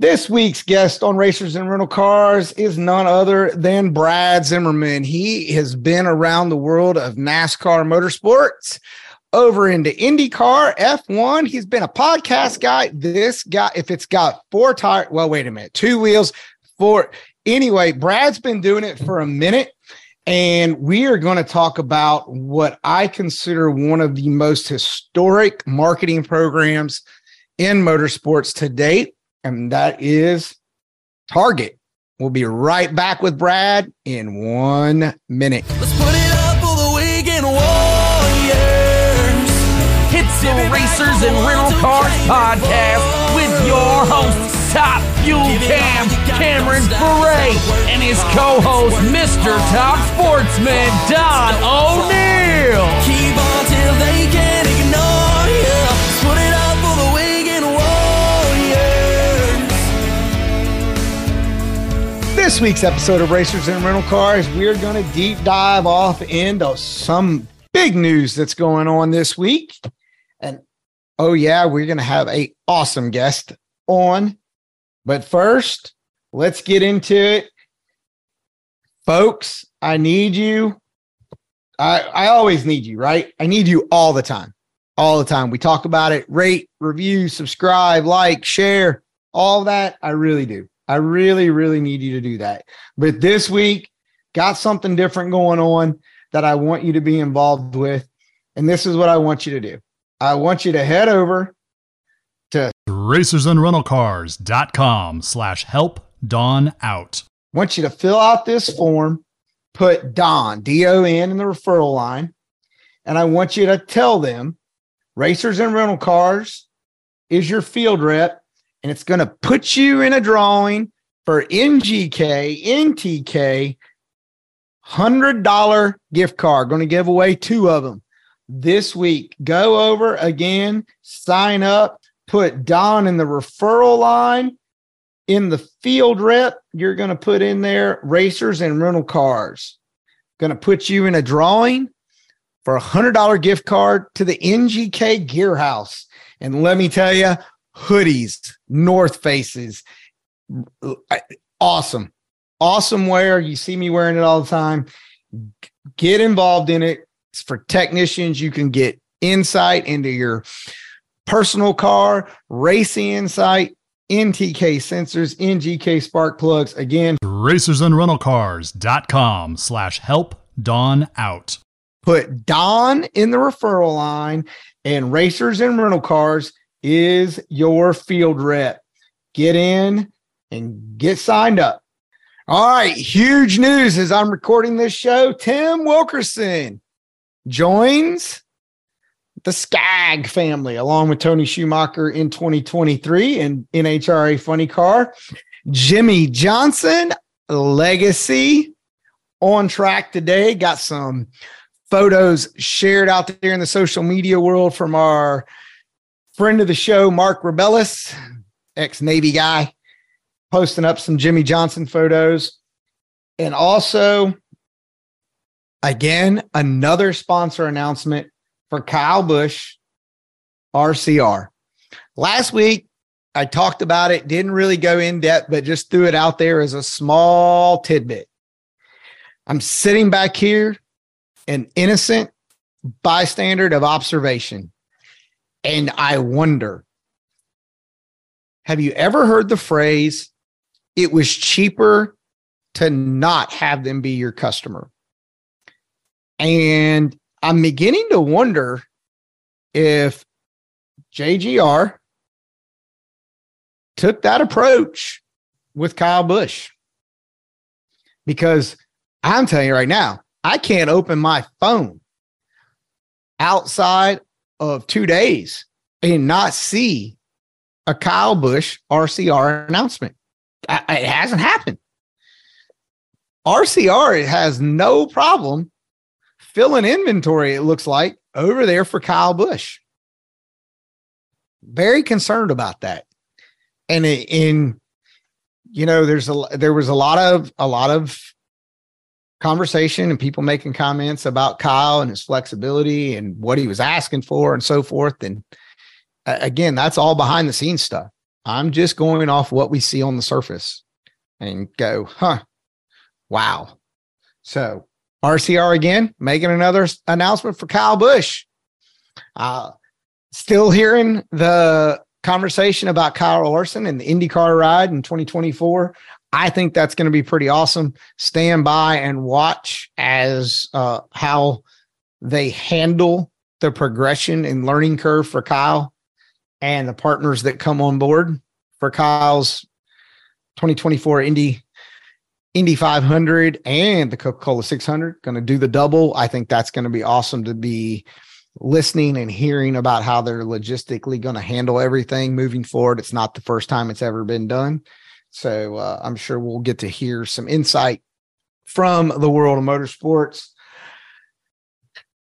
This week's guest on Racers and Rental Cars is none other than Brad Zimmerman. He has been around the world of NASCAR motorsports over into IndyCar, F1. He's been a podcast guy. This guy, if it's got four tires, well, wait a minute, two wheels, four. Anyway, Brad's been doing it for a minute. And we are going to talk about what I consider one of the most historic marketing programs in motorsports to date, and that is Target. We'll be right back with Brad in one minute. Let's put it up for the weekend warriors. It's the Racers and Rental Cars podcast with your host, Top Fuel Cam Cameron Foray, and his co-host, Mr. Top Sportsman Don O'Neill. Keep on till they can't ignore This week's episode of Racers and Rental Cars, we're going to deep dive off into some big news that's going on this week. And oh yeah, we're going to have a awesome guest on. But first, let's get into it. Folks, I need you. I I always need you, right? I need you all the time. All the time. We talk about it. Rate, review, subscribe, like, share, all that. I really do. I really, really need you to do that. But this week, got something different going on that I want you to be involved with. And this is what I want you to do. I want you to head over to racersandrentalcars.com slash help Don out. want you to fill out this form, put Don, D O N, in the referral line. And I want you to tell them Racers and Rental Cars is your field rep, and it's going to put you in a drawing for NGK, NTK, $100 gift card. Going to give away two of them this week. Go over again, sign up, put Don in the referral line. In the field rep, you're going to put in there racers and rental cars. Going to put you in a drawing for a hundred dollar gift card to the NGK Gear House. And let me tell you, hoodies, North Faces, awesome, awesome wear. You see me wearing it all the time. Get involved in it. It's for technicians. You can get insight into your personal car, racing insight, NTK sensors, NGK spark plugs. Again, racersandrentalcars.com slash help Don out. put Don in the referral line, and Racers and Rental Cars is your field rep. Get in and get signed up. All right, huge news as I'm recording this show. Tim Wilkerson joins the Scag family along with Tony Schumacher in 2023 and NHRA Funny Car. Jimmie Johnson, Legacy on track today. Got some photos shared out there in the social media world from our friend of the show, Mark Rebellis, ex Navy guy, posting up some Jimmie Johnson photos. And also, again, another sponsor announcement for Kyle Busch, RCR. Last week, I talked about it, didn't really go in depth, but just threw it out there as a small tidbit. I'm sitting back here, an innocent bystander of observation, and I wonder have you ever heard the phrase, it was cheaper to not have them be your customer? And I'm beginning to wonder if JGR took that approach with Kyle Busch. Because I'm telling you right now, I can't open my phone outside of two days and not see a Kyle Busch RCR announcement. It hasn't happened. RCR has no problem filling inventory, it looks like, over there for Kyle Busch. Very concerned about that. And in, you know, there's a there was a lot of a lot of conversation and people making comments about Kyle and his flexibility and what he was asking for and so forth. And again, that's all behind the scenes stuff. I'm just going off what we see on the surface and go, huh, wow. So RCR again, making another announcement for Kyle Busch. Uh, still hearing the conversation about Kyle Larson and the IndyCar ride in 2024. I think that's going to be pretty awesome. Stand by and watch as uh, how they handle the progression and learning curve for Kyle and the partners that come on board for Kyle's 2024 Indy Indy 500 and the Coca-Cola 600 going to do the double. I think that's going to be awesome to be listening and hearing about how they're logistically going to handle everything moving forward. It's not the first time it's ever been done. So uh, I'm sure we'll get to hear some insight from the world of motorsports.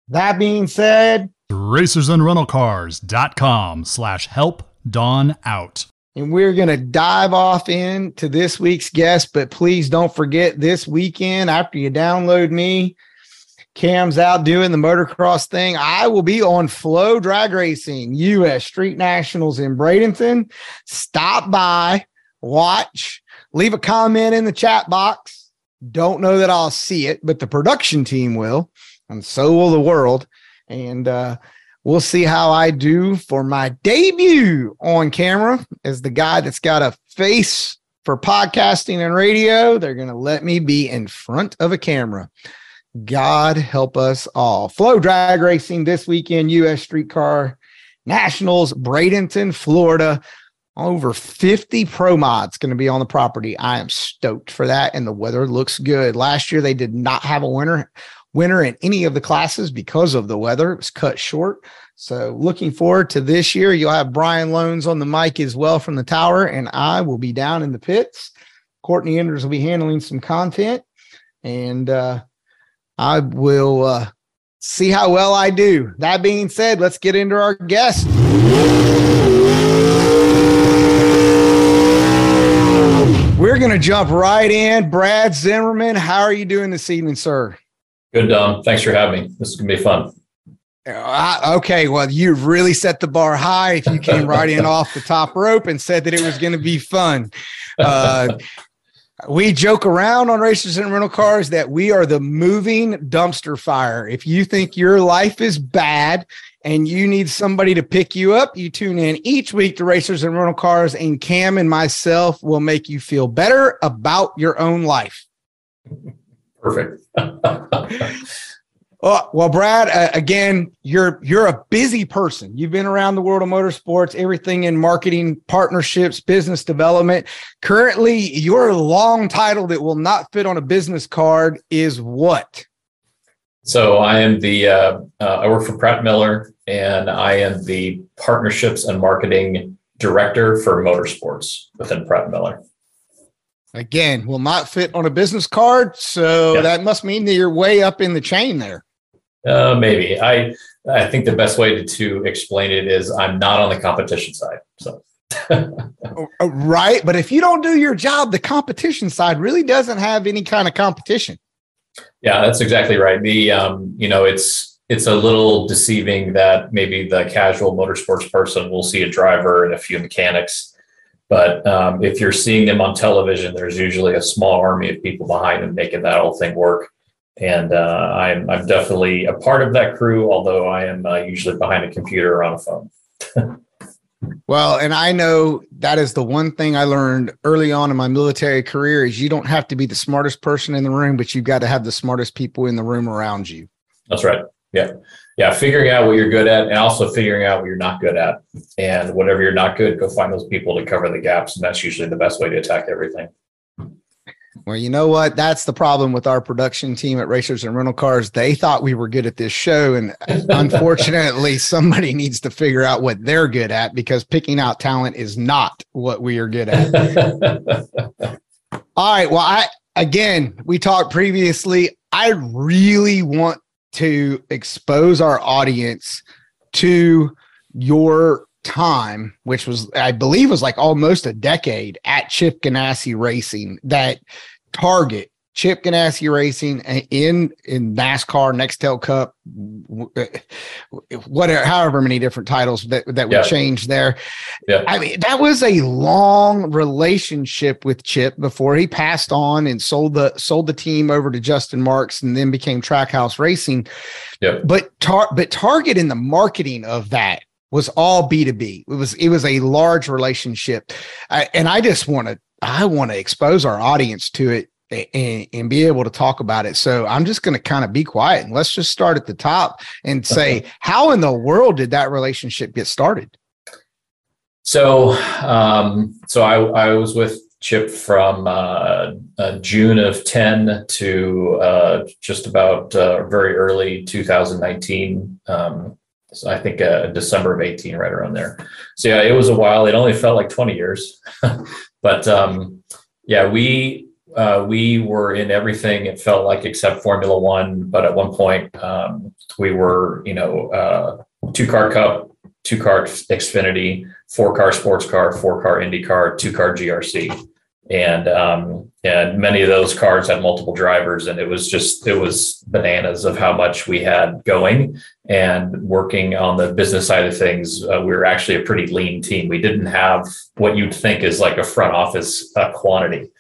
That being said, racersandrentalcars.com slash help Don out. and we're going to dive off into this week's guest, but please don't forget this weekend after you download me, Cam's out doing the motocross thing. I will be on Flow Drag Racing US Street Nationals in Bradenton. Stop by, watch, leave a comment in the chat box. Don't know that I'll see it, but the production team will, and so will the world. And uh, we'll see how I do for my debut on camera as the guy that's got a face for podcasting and radio. They're going to let me be in front of a camera. God help us all. Flow drag racing this weekend, US Streetcar Nationals, Bradenton, Florida. Over 50 pro mods going to be on the property. I am stoked for that. And the weather looks good. Last year, they did not have a winner winner in any of the classes because of the weather. It was cut short. So looking forward to this year. You'll have Brian Loans on the mic as well from the tower, and I will be down in the pits. Courtney Enders will be handling some content, and uh, I will uh, see how well I do. That being said, let's get into our guest. We're going to jump right in. Brad Zimmerman, how are you doing this evening, sir? Good, Don. Thanks for having me. This is gonna be fun. Uh, okay, well, you've really set the bar high if you came right in off the top rope and said that it was going to be fun. Uh, we joke around on Racers and Rental Cars that we are the moving dumpster fire. If you think your life is bad and you need somebody to pick you up, you tune in each week to Racers and Rental Cars, and Cam and myself will make you feel better about your own life. Perfect. Well, well, Brad, uh, again, you're you're a busy person. You've been around the world of motorsports, everything in marketing, partnerships, business development. Currently, your long title that will not fit on a business card is what? So I am the uh, uh, I work for Pratt Miller, and I am the partnerships and marketing director for motorsports within Pratt Miller. Again, will not fit on a business card, so Yeah. that must mean that you're way up in the chain there. Uh, maybe I I think the best way to, to explain it is I'm not on the competition side. So Uh, Right, but if you don't do your job, the competition side really doesn't have any kind of competition. Yeah, that's exactly right. The um, you know, it's it's a little deceiving that maybe the casual motorsports person will see a driver and a few mechanics, but um, if you're seeing them on television, there's usually a small army of people behind them making that whole thing work. And uh, I'm I'm definitely a part of that crew, although I am uh, usually behind a computer or on a phone. Well, and I know that is the one thing I learned early on in my military career is you don't have to be the smartest person in the room, but you've got to have the smartest people in the room around you. That's right. Yeah. Yeah. Figuring out what you're good at and also figuring out what you're not good at. And whatever you're not good, go find those people to cover the gaps. And that's usually the best way to attack everything. Well, you know what? That's the problem with our production team at Racers and Rental Cars. They thought we were good at this show. And unfortunately, somebody needs to figure out what they're good at because picking out talent is not what we are good at. All right. Well, I again, we talked previously. I really want to expose our audience to your time, which was, I believe, was like almost a decade at Chip Ganassi Racing. That Target Chip Ganassi Racing uh, in in NASCAR, Nextel Cup, whatever, however many different titles that that Yeah. changed there. Yeah. I mean, that was a long relationship with Chip before he passed on and sold the sold the team over to Justin Marks and then became Trackhouse Racing. Yep. But tar- but Target in the marketing of that was all B2B. It was it was a large relationship. I, and I just want to I want to expose our audience to it and, and be able to talk about it. So I'm just going to kind of be quiet and let's just start at the top and say how in the world did that relationship get started? So, um, so I, I was with Chip from uh, uh, June of 10 to uh, just about uh, very early 2019. Um, so I think uh, December of 18, right around there. So yeah, it was a while. It only felt like 20 years, but um, yeah, we uh, we were in everything. It felt like except Formula One. But at one point, um, we were you know uh, two car Cup, two car Xfinity, four car sports car, four car Indy car, two car GRC, and um, and many of those cars had multiple drivers, and it was just it was bananas of how much we had going. And working on the business side of things, uh, we were actually a pretty lean team. We didn't have what you'd think is like a front office uh, quantity.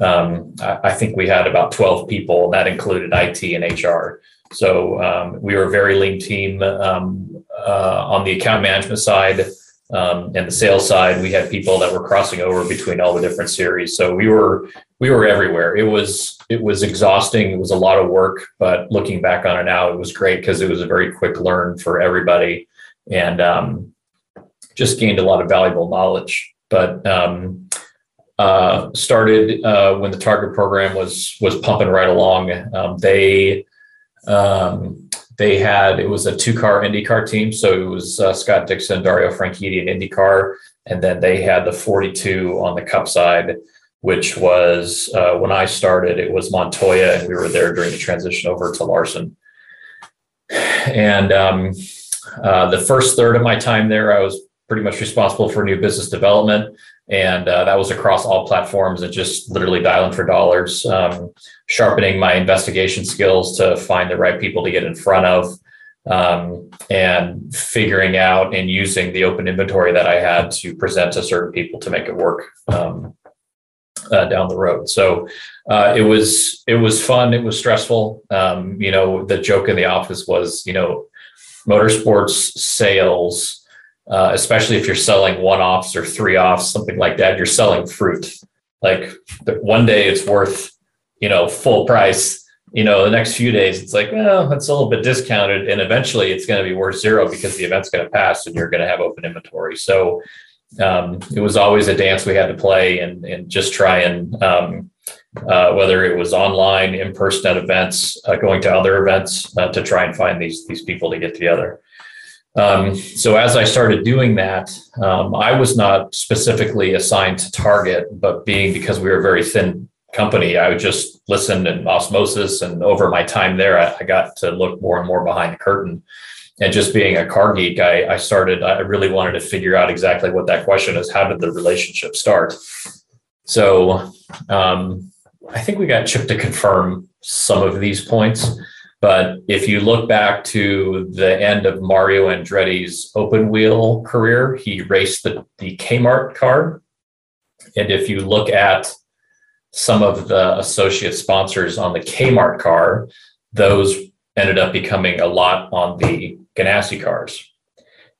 Um, I, I think we had about twelve people, and that included IT and HR. So um, we were a very lean team um, uh, on the account management side um, and the sales side. We had people that were crossing over between all the different series. So we were we were everywhere. It was it was exhausting. It was a lot of work, but looking back on it now, it was great because it was a very quick learn for everybody, and um, just gained a lot of valuable knowledge. But um, uh, started uh, when the target program was was pumping right along. Um, they um, they had it was a two car IndyCar team, so it was uh, Scott Dixon, Dario Franchitti in IndyCar, and then they had the 42 on the Cup side, which was uh, when I started. It was Montoya, and we were there during the transition over to Larson. And um, uh, the first third of my time there, I was pretty much responsible for new business development, and uh, that was across all platforms and just literally dialing for dollars, um, sharpening my investigation skills to find the right people to get in front of, um, and figuring out and using the open inventory that I had to present to certain people to make it work um, uh, down the road. So uh, it was it was fun. It was stressful. Um, you know, the joke in the office was, you know, motorsports sales uh, especially if you're selling one offs or three offs, something like that, you're selling fruit. Like one day it's worth, you know, full price. You know, the next few days it's like, well, it's a little bit discounted, and eventually it's going to be worth zero because the event's going to pass and you're going to have open inventory. So um, it was always a dance we had to play and and just try and um, uh, whether it was online, in person at events, uh, going to other events uh, to try and find these these people to get together. Um, so as I started doing that, um, I was not specifically assigned to target, but being because we were a very thin company, I would just listen and osmosis. And over my time there, I, I got to look more and more behind the curtain. And just being a car geek, I, I started. I really wanted to figure out exactly what that question is. How did the relationship start? So um, I think we got Chip to confirm some of these points. But if you look back to the end of Mario Andretti's open wheel career, he raced the, the Kmart car. And if you look at some of the associate sponsors on the Kmart car, those ended up becoming a lot on the Ganassi cars.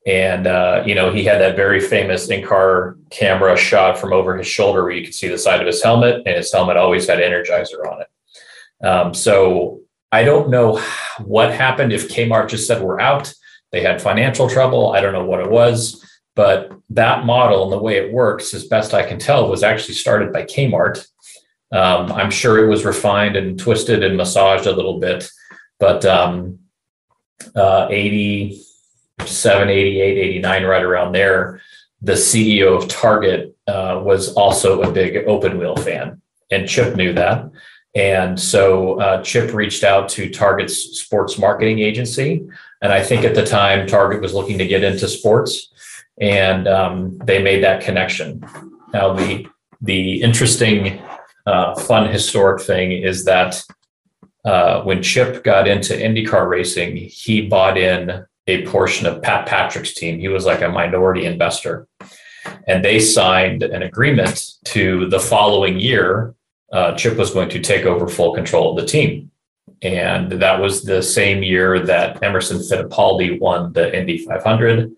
And, uh, you know, he had that very famous in car camera shot from over his shoulder where you could see the side of his helmet, and his helmet always had Energizer on it. Um, so I don't know what happened if Kmart just said we're out. They had financial trouble. I don't know what it was, but that model and the way it works, as best I can tell, was actually started by Kmart. Um, I'm sure it was refined and twisted and massaged a little bit, but um, uh, 87, 88, 89, right around there, the CEO of Target uh, was also a big open wheel fan, and Chip knew that. And so uh, Chip reached out to Target's sports marketing agency. And I think at the time, Target was looking to get into sports and um, they made that connection. Now, the, the interesting uh, fun historic thing is that uh, when Chip got into IndyCar racing, he bought in a portion of Pat Patrick's team. He was like a minority investor. And they signed an agreement to the following year, uh, Chip was going to take over full control of the team. And that was the same year that Emerson Fittipaldi won the Indy 500.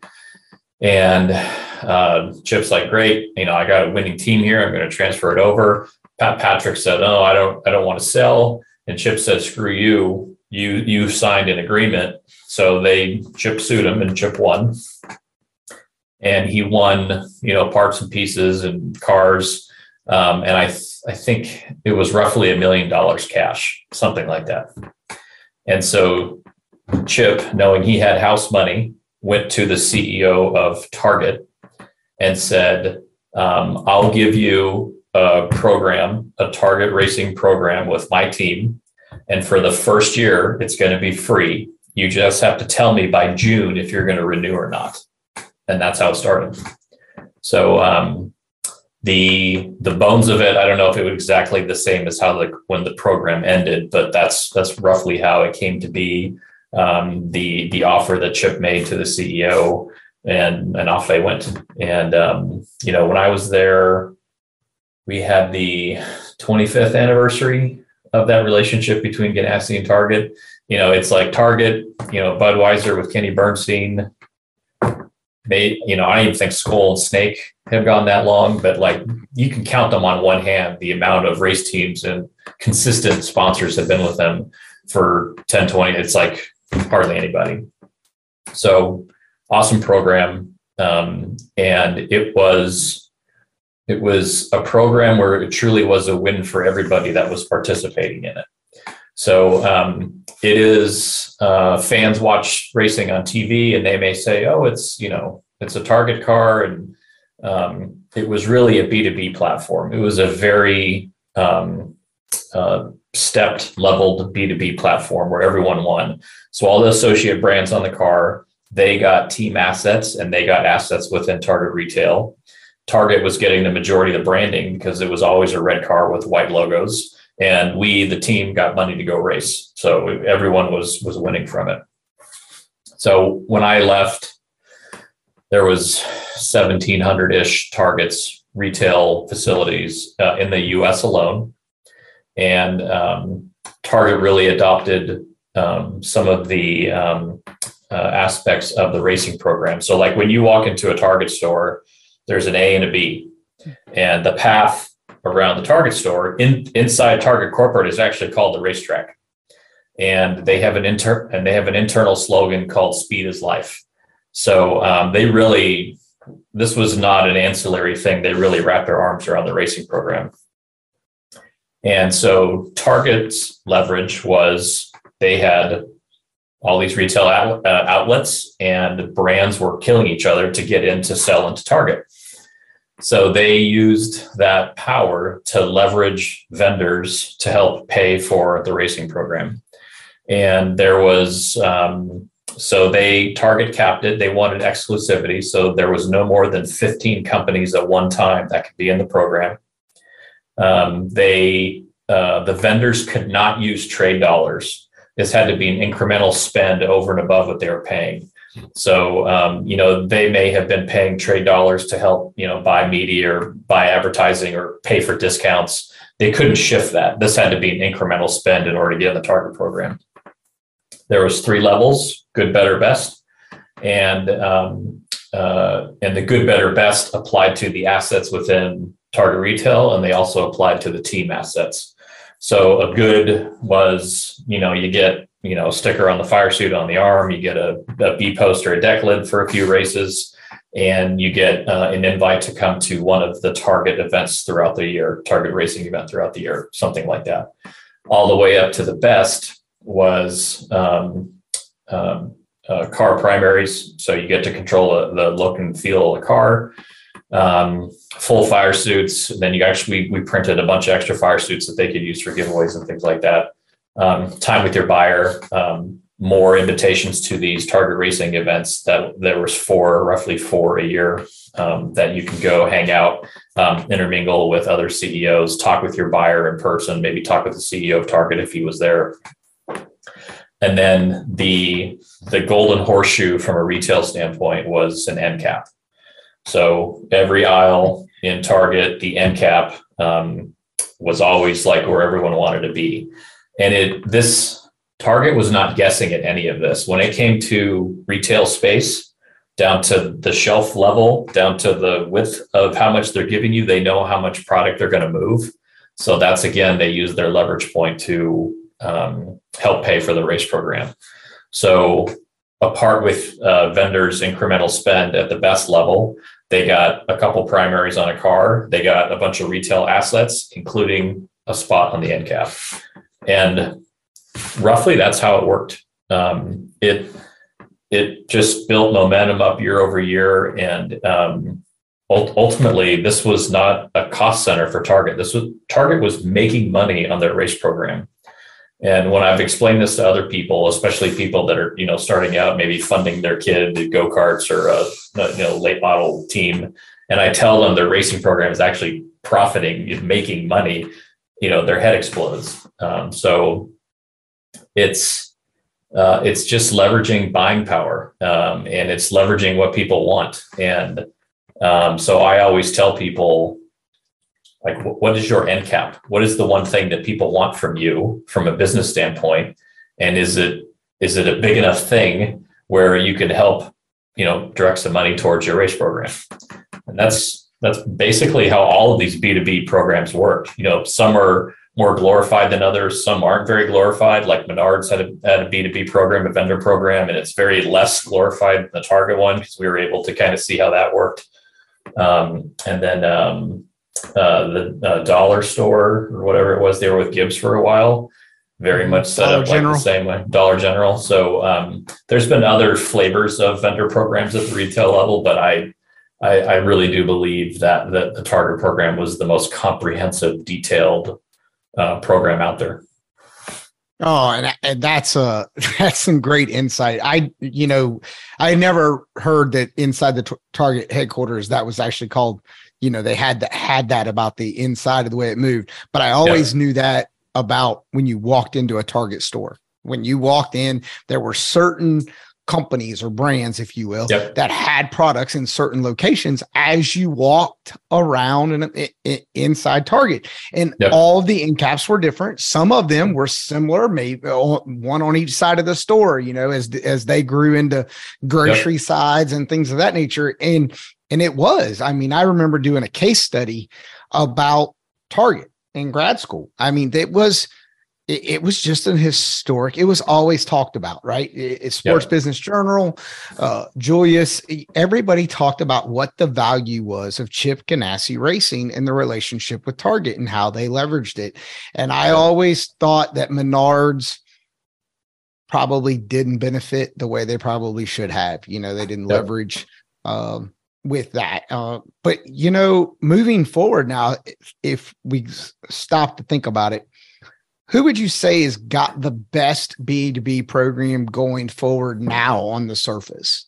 And uh, Chip's like, great, you know, I got a winning team here. I'm going to transfer it over. Pat Patrick said, "Oh, I don't, I don't want to sell." And Chip said, "Screw you. You, you signed an agreement." So they Chip sued him, and Chip won. And he won, you know, parts and pieces and cars. Um, and I, th- I think it was roughly a million dollars cash, something like that. And so Chip, knowing he had house money, went to the CEO of Target and said, um, I'll give you a program, a target racing program with my team. And for the first year, it's going to be free. You just have to tell me by June if you're going to renew or not. And that's how it started. So um, the the bones of it, I don't know if it was exactly the same as how like when the program ended, but that's that's roughly how it came to be. Um, the the offer that Chip made to the CEO, and and off they went. And um, you know, when I was there, we had the 25th anniversary of that relationship between Ganassi and Target. You know, it's like Target, you know, Budweiser with Kenny Bernstein. They, you know, I don't even think Skoal and Snake have gone that long, but like you can count them on one hand the amount of race teams and consistent sponsors have been with them for 10, 20. It's like hardly anybody. So awesome program. Um, and it was it was a program where it truly was a win for everybody that was participating in it. So um, it is uh, fans watch racing on TV and they may say, "Oh, it's you know it's a Target car," and um, it was really a B two B platform. It was a very um, uh, stepped, leveled B two B platform where everyone won. So all the associate brands on the car, they got team assets and they got assets within Target retail. Target was getting the majority of the branding because it was always a red car with white logos. And we, the team, got money to go race. So everyone was was winning from it. So when I left, there was 1,700 ish targets retail facilities uh, in the U.S. alone, and um, Target really adopted um, some of the um, uh, aspects of the racing program. So, like when you walk into a Target store, there's an A and a B, and the path around the Target store in, inside Target corporate is actually called the racetrack, and they have an inter and they have an internal slogan called "Speed is Life." So um, they really, this was not an ancillary thing. They really wrapped their arms around the racing program, and so Target's leverage was they had all these retail out, uh, outlets and brands were killing each other to get in to sell into Target. So they used that power to leverage vendors to help pay for the racing program. And there was, um, so they target capped it. They wanted exclusivity. So there was no more than 15 companies at one time that could be in the program. Um, they, uh, the vendors could not use trade dollars this had to be an incremental spend over and above what they were paying. So, um, you know, they may have been paying trade dollars to help, you know, buy media or buy advertising or pay for discounts. They couldn't shift that. This had to be an incremental spend in order to get in the target program. There was three levels: good, better, best, and um, uh, and the good, better, best applied to the assets within target retail, and they also applied to the team assets. So a good was, you know, you get, you know, sticker on the fire suit on the arm, you get a, a B post or a deck lid for a few races, and you get uh, an invite to come to one of the target events throughout the year, target racing event throughout the year, something like that. All the way up to the best was um, um, uh, car primaries. So you get to control a, the look and feel of the car um, full fire suits. And then you actually we printed a bunch of extra fire suits that they could use for giveaways and things like that. Um, time with your buyer, um, more invitations to these target racing events that there was four roughly four a year um, that you can go hang out um, intermingle with other ceos talk with your buyer in person maybe talk with the ceo of target if he was there. And then the the golden horseshoe from a retail standpoint was an end cap. So every aisle in target the end cap um, was always like where everyone wanted to be and it this Target was not guessing at any of this. When it came to retail space, down to the shelf level, down to the width of how much they're giving you, they know how much product they're going to move. So that's again, they use their leverage point to um, help pay for the race program. So apart with uh, vendors' incremental spend at the best level, they got a couple primaries on a car. They got a bunch of retail assets, including a spot on the end cap. And roughly that's how it worked. Um, it it just built momentum up year over year, and um, ultimately, this was not a cost center for Target. This was Target was making money on their race program. And when I've explained this to other people, especially people that are you know starting out, maybe funding their kid go karts or a you know late model team, and I tell them their racing program is actually profiting, making money, you know, their head explodes. Um, so it's uh, it's just leveraging buying power um, and it's leveraging what people want. And um, so I always tell people, like, what is your end cap? What is the one thing that people want from you from a business standpoint? And is it is it a big enough thing where you can help, you know, direct some money towards your race program? And that's that's basically how all of these B2B programs work. You know, some are more glorified than others. Some aren't very glorified, like Menards had a, had a B2B program, a vendor program, and it's very less glorified than the Target one because we were able to kind of see how that worked. Um, and then um, uh, the uh, dollar store or whatever it was, they were with Gibbs for a while. Very much set Dollar up General. like the same way, Dollar General. So um, there's been other flavors of vendor programs at the retail level, but I I, I really do believe that, that the Target program was the most comprehensive, detailed uh, program out there. Oh, and, and that's a that's some great insight. I you know I never heard that inside the t- Target headquarters that was actually called. You know they had that had that about the inside of the way it moved, but I always yeah. knew that about when you walked into a Target store. When you walked in, there were certain companies or brands, if you will, yep. that had products in certain locations as you walked around and inside Target. And yep. all the end caps were different. Some of them mm-hmm. were similar, maybe one on each side of the store, you know, as as they grew into grocery yep. sides and things of that nature. And and it was, I mean, I remember doing a case study about Target in grad school. I mean, it was it, it, was just an historic. It was always talked about, right? It's Sports Business Journal, uh, Julius. Everybody talked about what the value was of Chip Ganassi Racing and the relationship with Target and how they leveraged it. And I always thought that Menards probably didn't benefit the way they probably should have. You know, they didn't yep. leverage. Um, with that. Uh, but you know, moving forward now, if, if we stop to think about it, who would you say has got the best B2B program going forward now on the surface?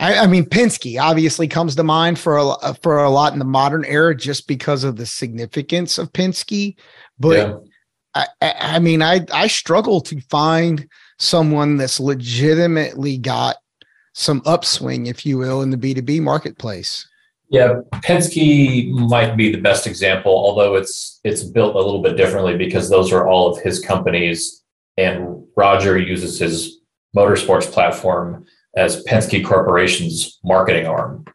I, I, mean, Penske obviously comes to mind for a for a lot in the modern era just because of the significance of Penske. But yeah. I, I mean, I I struggle to find someone that's legitimately got some upswing, if you will, in the B two B marketplace. Yeah, Penske might be the best example, although it's it's built a little bit differently because those are all of his companies, and Roger uses his motorsports platform as Penske Corporation's marketing arm.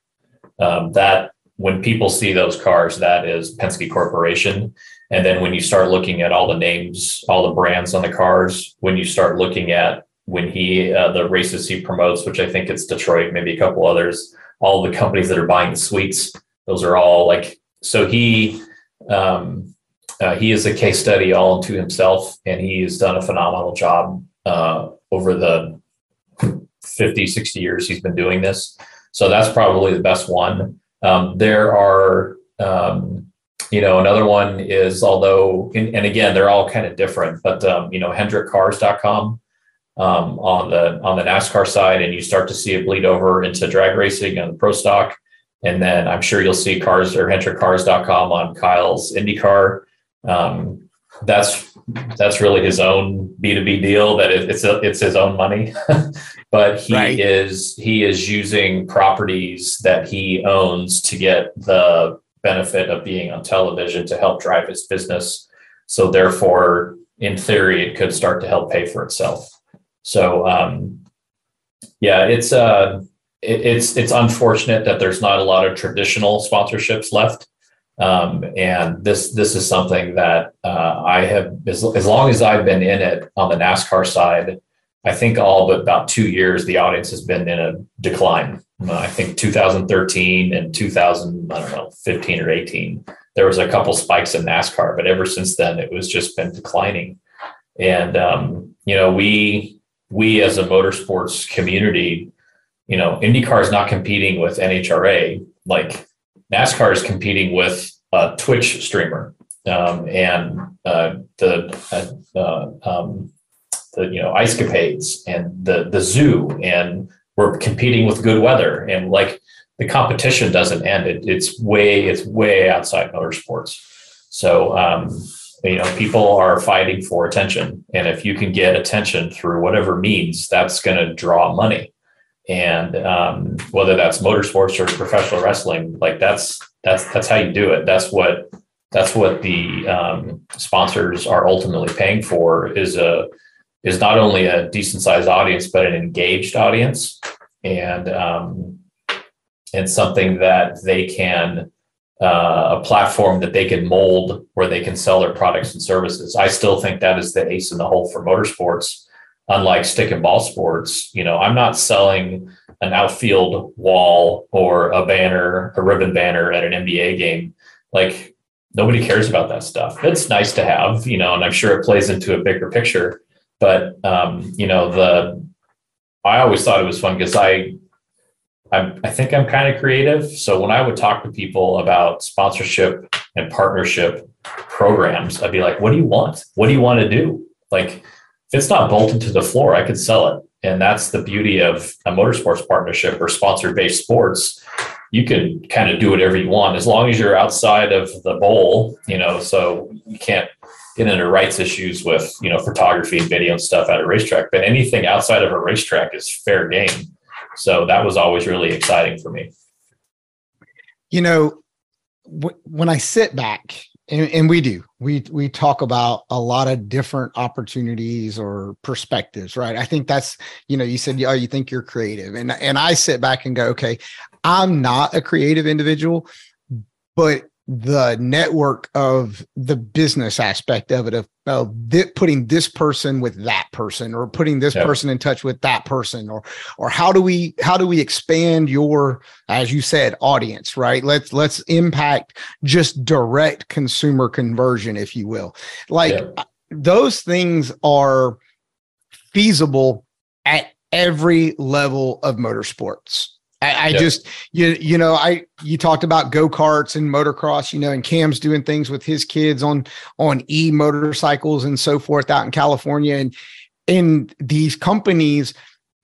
Um, that when people see those cars, that is Penske Corporation. And then when you start looking at all the names, all the brands on the cars, when you start looking at when he uh, the races he promotes, which I think it's Detroit, maybe a couple others all the companies that are buying the suites. Those are all like so he um, uh, he is a case study all to himself, and he has done a phenomenal job uh, over the 50, 60 years he's been doing this. So that's probably the best one. Um, there are, um, you know, another one is although, and, and, again, they're all kind of different, but, um, you know, HendrickCars.com um, on the on the NASCAR side, and you start to see it bleed over into drag racing and the pro stock. And then I'm sure you'll see cars or HendrickCars.com on Kyle's IndyCar. Um, that's that's really his own B2B deal. That it, it's a, it's his own money, but he Right. is he is using properties that he owns to get the benefit of being on television to help drive his business. So therefore, in theory, it could start to help pay for itself. So um, yeah, it's uh, it, it's it's unfortunate that there's not a lot of traditional sponsorships left. Um, and this this is something that uh, I have as, as long as I've been in it on the NASCAR side, I think all but about two years the audience has been in a decline. Uh, I think 2013 and 2000 I don't know 15 or 18 there was a couple spikes in NASCAR, but ever since then it was just been declining. And um, you know we we as a motorsports community, you know IndyCar is not competing with NHRA like NASCAR is competing with a Twitch streamer um, and uh, the uh, uh, um, the you know ice capades and the the zoo and we're competing with good weather. And like the competition doesn't end. It, it's way it's way outside motorsports. So um, you know people are fighting for attention. And if you can get attention through whatever means that's going to draw money. And um, whether that's motorsports or professional wrestling like that's that's that's how you do it. That's what that's what the um, sponsors are ultimately paying for is a is not only a decent sized audience but an engaged audience. And um, and something that they can uh, a platform that they can mold where they can sell their products and services i still think that is the ace in the hole for motorsports unlike stick and ball sports, you know, I'm not selling an outfield wall or a banner, a ribbon banner at an NBA game. Like nobody cares about that stuff. It's nice to have, you know, and I'm sure it plays into a bigger picture. But um, you know, the I always thought it was fun because I I, I think I'm kind of creative. So when I would talk to people about sponsorship and partnership programs, I'd be like, what do you want? What do you want to do? Like, if it's not bolted to the floor, I could sell it. And that's the beauty of a motorsports partnership or sponsor based sports. You can kind of do whatever you want as long as you're outside of the bowl, you know, so you can't get into rights issues with, you know, photography and video and stuff at a racetrack. But anything outside of a racetrack is fair game. So that was always really exciting for me. you know w- when i sit back and, and we do we we talk about a lot of different opportunities or perspectives right i think that's you know you said oh you think you're creative and and i sit back and go okay i'm not a creative individual but the network of the business aspect of it of, of thi- putting this person with that person or putting this Yeah. person in touch with that person or or how do we how do we expand your as you said audience right let's let's impact just direct consumer conversion if you will like Yeah. those things are feasible at every level of motorsports I, I Yeah. just you you know I you talked about go karts and motocross you know and Cam's doing things with his kids on on e motorcycles and so forth out in California and and these companies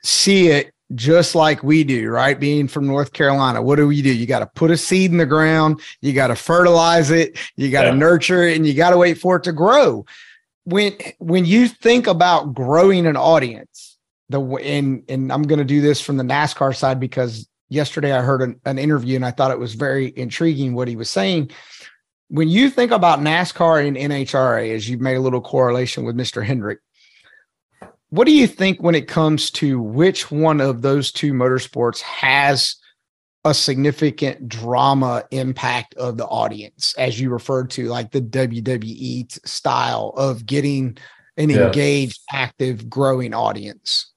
see it just like we do right being from North Carolina what do we do you got to put a seed in the ground you got to fertilize it you got to Yeah. nurture it and you got to wait for it to grow when when you think about growing an audience the and and I'm going to do this from the NASCAR side because yesterday I heard an, an interview and I thought it was very intriguing what he was saying. When you think about NASCAR and NHRA, as you've made a little correlation with Mr. Hendrick, what do you think when it comes to which one of those two motorsports has a significant drama impact of the audience, as you referred to, like the WWE style of getting an Yeah. engaged, active, growing audience?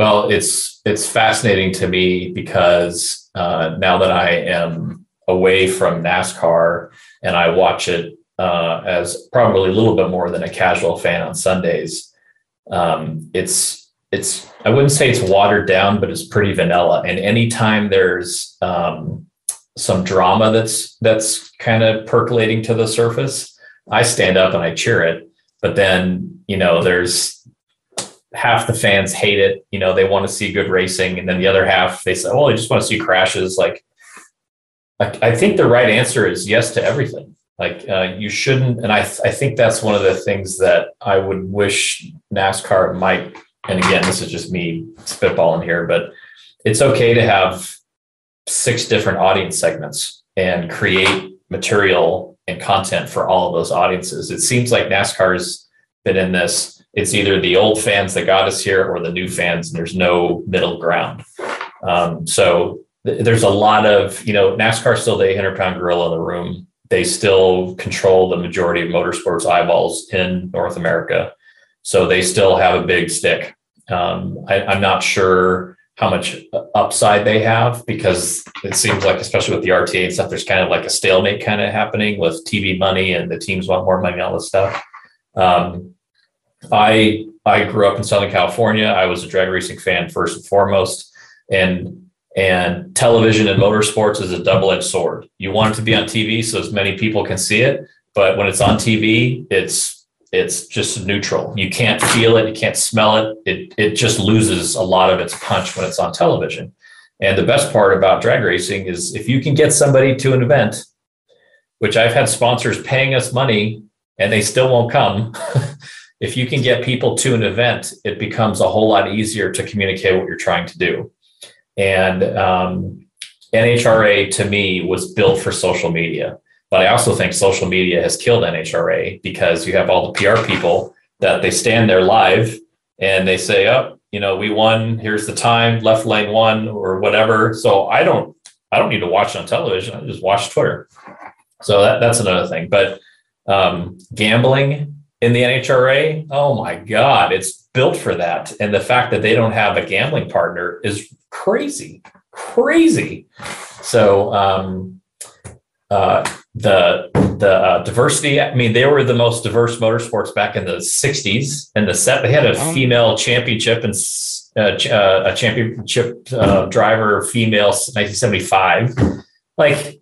Well, it's it's fascinating to me because uh, now that I am away from NASCAR and I watch it uh, as probably a little bit more than a casual fan on Sundays, um, it's it's I wouldn't say it's watered down, but it's pretty vanilla. And anytime there's um, some drama that's that's kind of percolating to the surface, I stand up and I cheer it. But then you know there's half the fans hate it. You know, they want to see good racing, and then the other half they say, "Well, I just want to see crashes." Like, I, I think the right answer is yes to everything. Like, uh, you shouldn't, and I I think that's one of the things that I would wish NASCAR might. And again, this is just me spitballing here, but it's okay to have six different audience segments and create material and content for all of those audiences. It seems like NASCAR's been in this. It's either the old fans that got us here or the new fans, and there's no middle ground. Um, so th- there's a lot of, you know, NASCAR's still the 800 pound gorilla in the room. They still control the majority of motorsports eyeballs in North America. So they still have a big stick. Um, I, I'm not sure how much upside they have because it seems like, especially with the RTA and stuff, there's kind of like a stalemate kind of happening with TV money and the teams want more money, all this stuff. Um, I I grew up in Southern California. I was a drag racing fan first and foremost, and and television and motorsports is a double edged sword. You want it to be on TV so as many people can see it, but when it's on TV, it's it's just neutral. You can't feel it, you can't smell it. It it just loses a lot of its punch when it's on television. And the best part about drag racing is if you can get somebody to an event, which I've had sponsors paying us money and they still won't come. if you can get people to an event, it becomes a whole lot easier to communicate what you're trying to do. And um, NHRA to me was built for social media. But I also think social media has killed NHRA because you have all the PR people that they stand there live and they say, "Oh, you know, we won. Here's the time. Left lane one or whatever." So I don't, I don't need to watch on television. I just watch Twitter. So that, that's another thing. But um, gambling in the NHRA, oh my God, it's built for that. And the fact that they don't have a gambling partner is crazy, crazy. So um, uh, the the uh, diversity. I mean, they were the most diverse motorsports back in the '60s, and the set they had a female championship and uh, ch- uh, a championship uh, driver female 1975. Like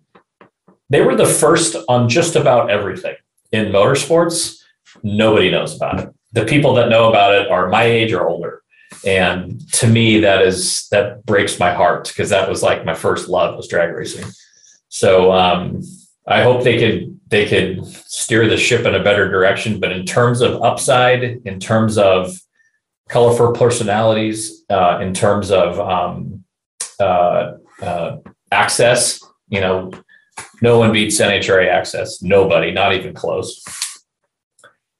they were the first on just about everything in motorsports. Nobody knows about it. The people that know about it are my age or older. And to me, that is that breaks my heart because that was like my first love was drag racing. So um, I hope they could they could steer the ship in a better direction. But in terms of upside, in terms of colorful personalities, uh, in terms of um, uh, uh, access, you know, no one beats NHRA access. Nobody, not even close.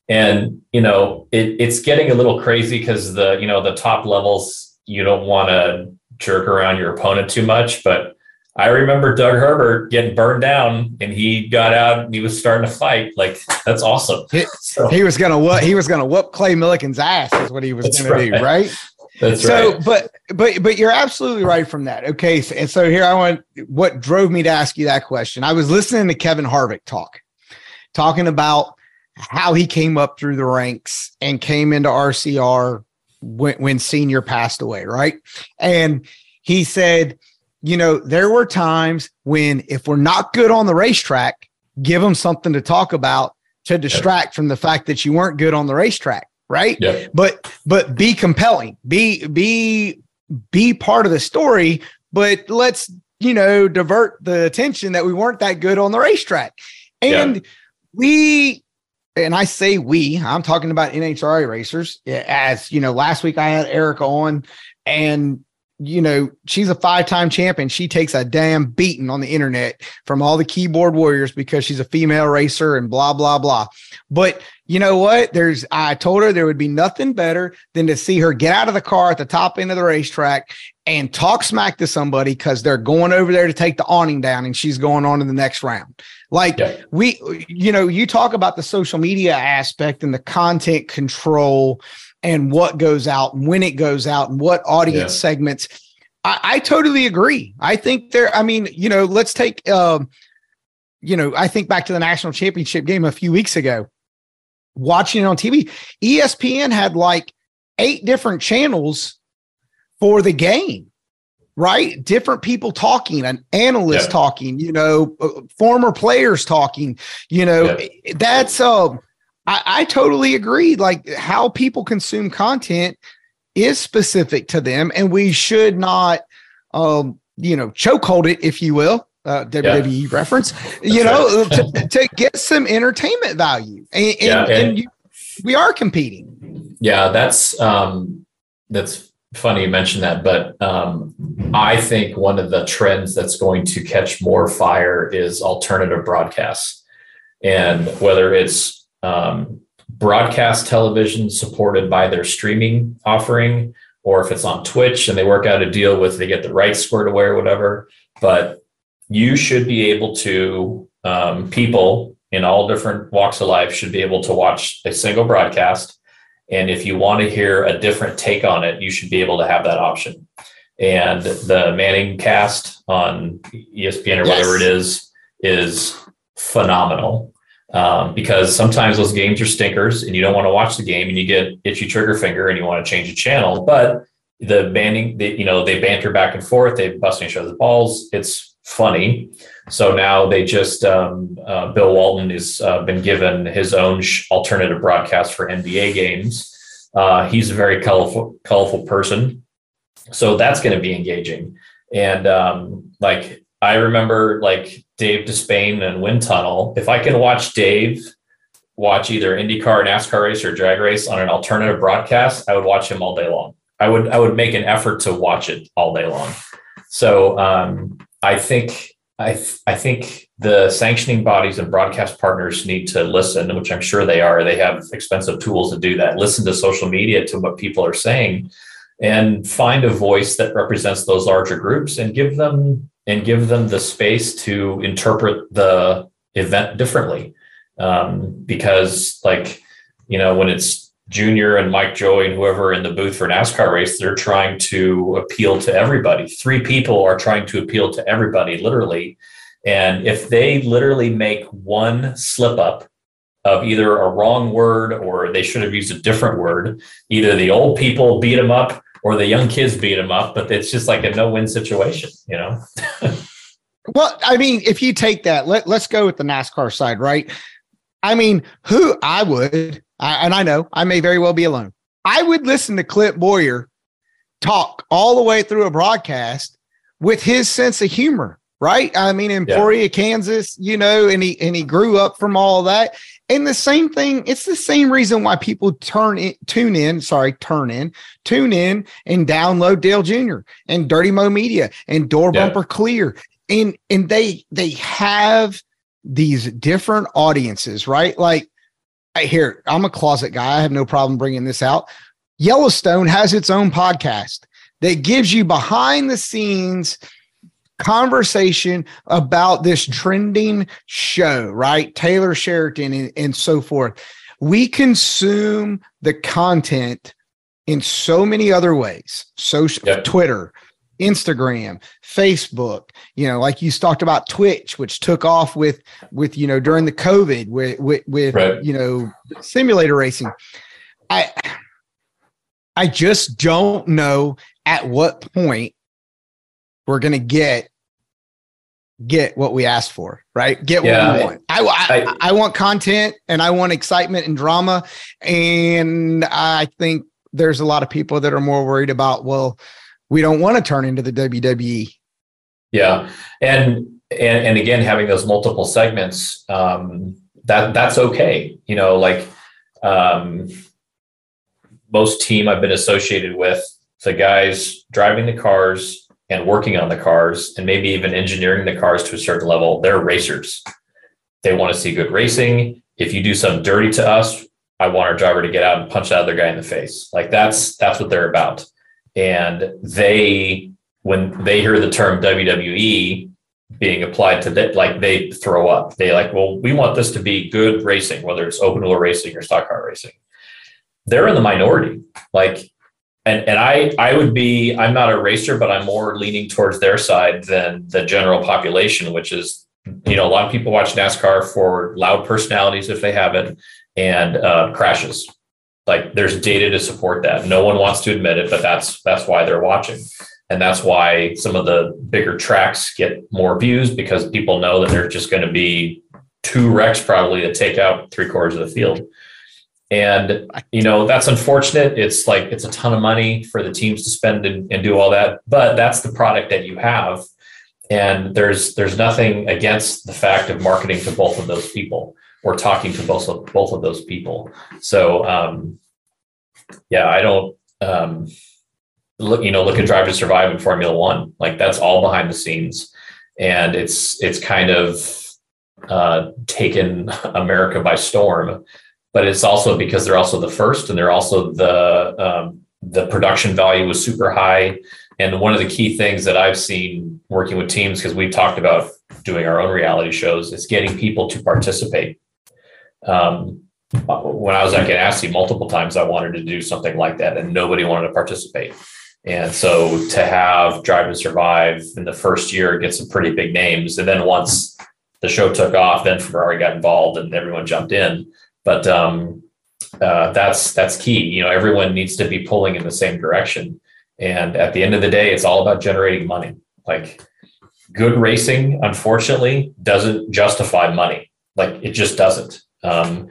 And you know, it, it's getting a little crazy because the you know the top levels you don't want to jerk around your opponent too much, but I remember Doug Herbert getting burned down and he got out and he was starting to fight. Like that's awesome. He- So He was gonna what he was gonna whoop Clay Millican's ass is what he was That's gonna do, right. right? that's so right. but but but you're absolutely right from that okay so, and so here i want what drove me to ask you that question i was listening to kevin harvick talk talking about how he came up through the ranks and came into rcr when, when senior passed away right? And he said you know there were times when if we're not good on the racetrack give them something to talk about to distract from the fact that you weren't good on the racetrack right? But but be compelling be be be part of the story but let's you know divert the attention that we weren't that good on the racetrack. And we and i say we i'm talking about nhra racers eh, as you know last week i had erica on and you know she's a five-time champion she takes a damn beating on the internet from all the keyboard warriors because she's a female racer and blah blah blah but you know what? There's I told her there would be nothing better than to see her get out of the car at the top end of the racetrack and talk smack to somebody because they're going over there to take the awning down and she's going on to the next round. Like Yeah. we, you know, you talk about the social media aspect and the content control and what goes out and when it goes out and what audience Yeah. segments. I, I totally agree. I think there, I mean, you know, let's take um, you know, I think back to the national championship game a few weeks ago watching it on TV, ESPN had like eight different channels for the game, right? Different people talking, an analyst Yeah. talking, you know, uh, former players talking, you know, that's, um, I, I totally agree. Like how people consume content is specific to them, and we should not, um, you know, chokehold it, if you will. Uh, WWE reference, you know, to, to get some entertainment value, and, and, Yeah, and- and you, we are competing. Yeah, that's um, that's funny you mentioned that, but um, I think one of the trends that's going to catch more fire is alternative broadcasts, and whether it's um, broadcast television supported by their streaming offering, or if it's on Twitch and they work out a deal with they get the rights squared away or whatever. But you should be able to um, people in all different walks of life should be able to watch a single broadcast and if you want to hear a different take on it, you should be able to have that option. And the Manning cast on ESPN or whatever it is is phenomenal. Um, because sometimes those games are stinkers and you don't want to watch the game and you get itchy trigger finger and you want to change the channel. But the banding, they, you know, they banter back and forth, they busting each other's balls. It's funny. So now they just um, uh, Bill Walton has uh, been given his own sh- alternative broadcast for NBA games. Uh, he's a very colorful, colorful person, so that's going to be engaging. And um, like I remember, like Dave Despain and Wind Tunnel. If I can watch Dave watch either IndyCar, NASCAR race, or drag race on an alternative broadcast, I would watch him all day long. I would I would make an effort to watch it all day long. So um, I think I th- I think the sanctioning bodies and broadcast partners need to listen, which I'm sure they are. They have expensive tools to do that. Listen to social media to what people are saying, and find a voice that represents those larger groups and give them and give them the space to interpret the event differently. Um, because like you know when it's Junior and Mike Joy and whoever in the booth for NASCAR race, they're trying to appeal to everybody. Three people are trying to appeal to everybody, literally. And if they literally make one slip up of either a wrong word or they should have used a different word, either the old people beat them up or the young kids beat them up, but it's just like a no win situation, you know? Well, I mean, if you take that, let, let's go with the NASCAR side, right? I mean, who I would, I, and I know I may very well be alone. I would listen to Clint Bowyer talk all the way through a broadcast with his sense of humor, right? I mean, in Yeah. Emporia, Kansas, you know, and he and he grew up from all that. And the same thing, it's the same reason why people turn in, tune in, sorry, turn in, tune in and download Dale Jr. and Dirty Mo Media and Door Yeah. Bumper Clear. And and they they have these different audiences, right? Like here, I'm a closet guy. I have no problem bringing this out. Yellowstone has its own podcast that gives you behind the scenes conversation about this trending show, right? Taylor Sheridan and, and so forth. We consume the content in so many other ways. Social Yep. Twitter, Instagram, Facebook, you know, like you talked about Twitch, which took off with with you know during the COVID with with, with Right. you know simulator racing. I I just don't know at what point we're gonna get get what we asked for, right? Get what Yeah, we I- want. I, I I want content and I want excitement and drama, and I think there's a lot of people that are more worried about well, we don't want to turn into the. WWE. Yeah, and and and again, having those multiple segments, um, that that's okay. You know, like um, most team I've been associated with, the guys driving the cars and working on the cars, and maybe even engineering the cars to a certain level, they're racers. They want to see good racing. If you do something dirty to us, I want our driver to get out and punch that other guy in the face. Like that's that's what they're about. And they when they hear the term WWE being applied to that, like they throw up. They like, well, we want this to be good racing, whether it's open wheel racing or stock car racing. They're in the minority. Like, and and I I would be I'm not a racer, but I'm more leaning towards their side than the general population, which is you know a lot of people watch NASCAR for loud personalities if they have it and uh, crashes. Like there's data to support that. No one wants to admit it, but that's that's why they're watching and that's why some of the bigger tracks get more views because people know that there's just going to be two wrecks probably that take out three quarters of the field And you know that's unfortunate. It's like it's a ton of money for the teams to spend and, and do all that, but that's the product that you have. And there's there's nothing against the fact of marketing to both of those people or talking to both of both of those people. So um, yeah, I don't um, look. You know, look at Drive to Survive in Formula One. Like that's all behind the scenes, and it's it's kind of uh, taken America by storm. But it's also because they're also the first, and they're also the um, the production value was super high. And one of the key things that I've seen working with teams, because we've talked about doing our own reality shows, is getting people to participate. Um, when I was at Ganassi, multiple times I wanted to do something like that, and nobody wanted to participate. And so to have Drive and Survive in the first year get some pretty big names, and then once the show took off, then Ferrari got involved and everyone jumped in. But um, uh, that's that's key. You know, everyone needs to be pulling in the same direction. And at the end of the day, it's all about generating money. Like good racing, unfortunately, doesn't justify money. Like it just doesn't. Um,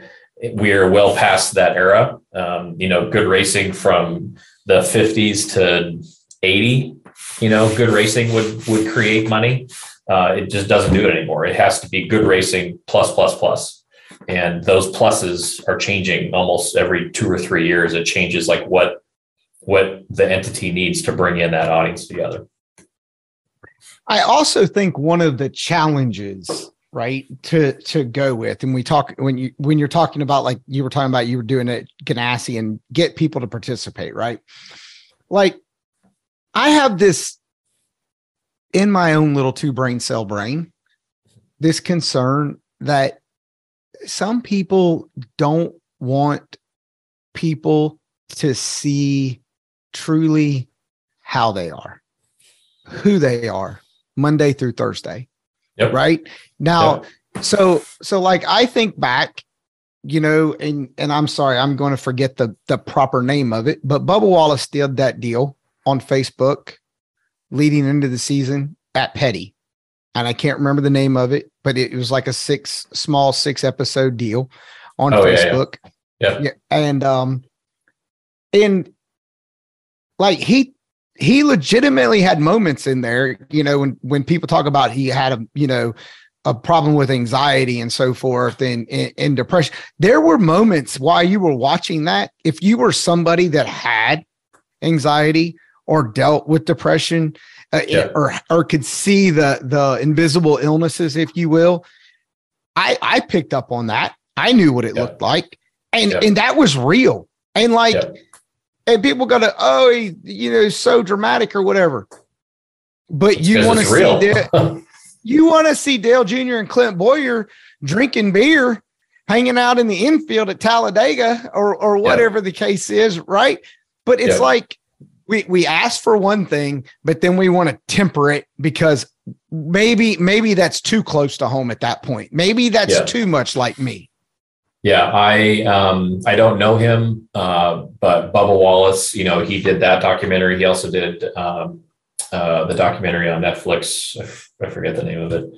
we are well past that era. Um, you know, good racing from the 50s to 80. You know, good racing would would create money. Uh, it just doesn't do it anymore. It has to be good racing plus plus plus, and those pluses are changing almost every two or three years. It changes like what what the entity needs to bring in that audience together. I also think one of the challenges, right, to to go with, and we talk when you when you're talking about like you were talking about you were doing it Ganassi and get people to participate, right? Like I have this in my own little two brain cell brain, this concern that some people don't want people to see truly how they are, who they are, Monday through Thursday. Yep. Right now, so so like I think back, you know, and and I'm sorry, I'm going to forget the the proper name of it, but Bubba Wallace did that deal on Facebook leading into the season at Petty. And I can't remember the name of it, but it was like a six small six episode deal on Oh, yeah, yeah. Facebook. Yeah. Yeah. And um and like he he legitimately had moments in there, you know, when when people talk about he had a, you know, a problem with anxiety and so forth and, and, and depression. There were moments while you were watching that, if you were somebody that had anxiety or dealt with depression uh, Yeah. or or could see the the invisible illnesses, if you will, I I picked up on that. I knew what it Yeah. looked like, and Yeah. and that was real. And like, and people go to oh, he, you know, so dramatic or whatever. But you want to see real. You want to see Dale Jr. and Clint Bowyer drinking beer, hanging out in the infield at Talladega or or whatever the case is, right? But it's Yeah. like we we ask for one thing, but then we want to temper it because maybe maybe that's too close to home at that point. Maybe that's Yeah. too much like me. Yeah, I um I don't know him, uh, but Bubba Wallace, you know, he did that documentary. He also did um, uh, the documentary on Netflix. I, f- I forget the name of it.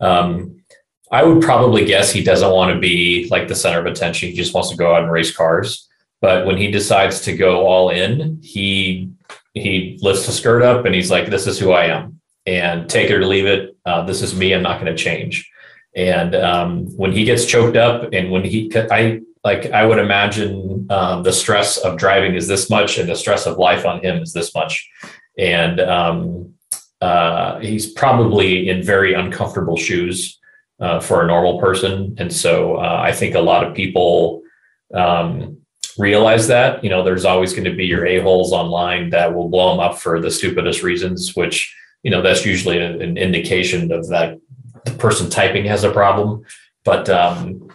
Um, I would probably guess he doesn't want to be like the center of attention. He just wants to go out and race cars. But when he decides to go all in, he he lifts the skirt up and he's like, "This is who I am, and take it or leave it. Uh, this is me. I'm not going to change." And um, when he gets choked up, and when he, I like, I would imagine um, the stress of driving is this much, and the stress of life on him is this much, and um, uh, he's probably in very uncomfortable shoes uh, for a normal person, and so uh, I think a lot of people um, realize that. You know, there's always going to be your a holes online that will blow them up for the stupidest reasons, which you know that's usually a- an indication of that the person typing has a problem. But um,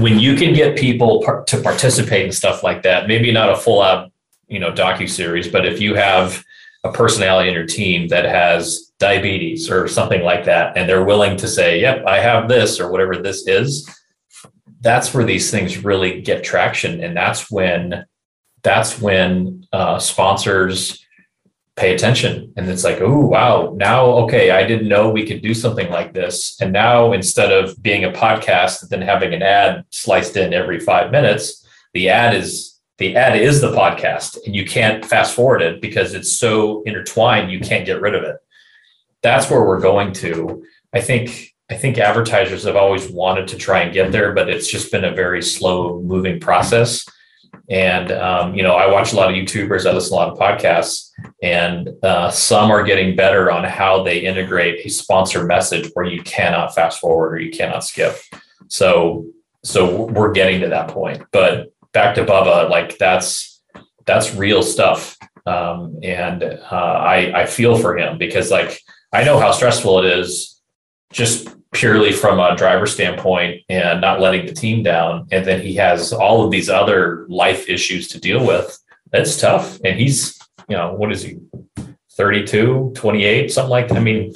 when you can get people par- to participate in stuff like that, maybe not a full out, you know, docu series, but if you have a personality in your team that has diabetes or something like that, and they're willing to say, "Yep, I have this" or whatever this is, that's where these things really get traction, and that's when that's when uh, sponsors pay attention and it's like oh wow now okay i didn't know we could do something like this and now instead of being a podcast and then having an ad sliced in every five minutes the ad is the ad is the podcast and you can't fast forward it because it's so intertwined you can't get rid of it. That's where we're going to. I think i think advertisers have always wanted to try and get there but it's just been a very slow moving process. And um, you know i watch a lot of youtubers i listen to a lot of podcasts and uh, some are getting better on how they integrate a sponsor message where you cannot fast forward or you cannot skip. So so we're getting to that point. But back to bubba like that's that's real stuff. Um, and uh, I, I feel for him because like i know how stressful it is just purely from a driver standpoint and not letting the team down. And then he has all of these other life issues to deal with. That's tough. And he's you know what is he 32 28 something like that i mean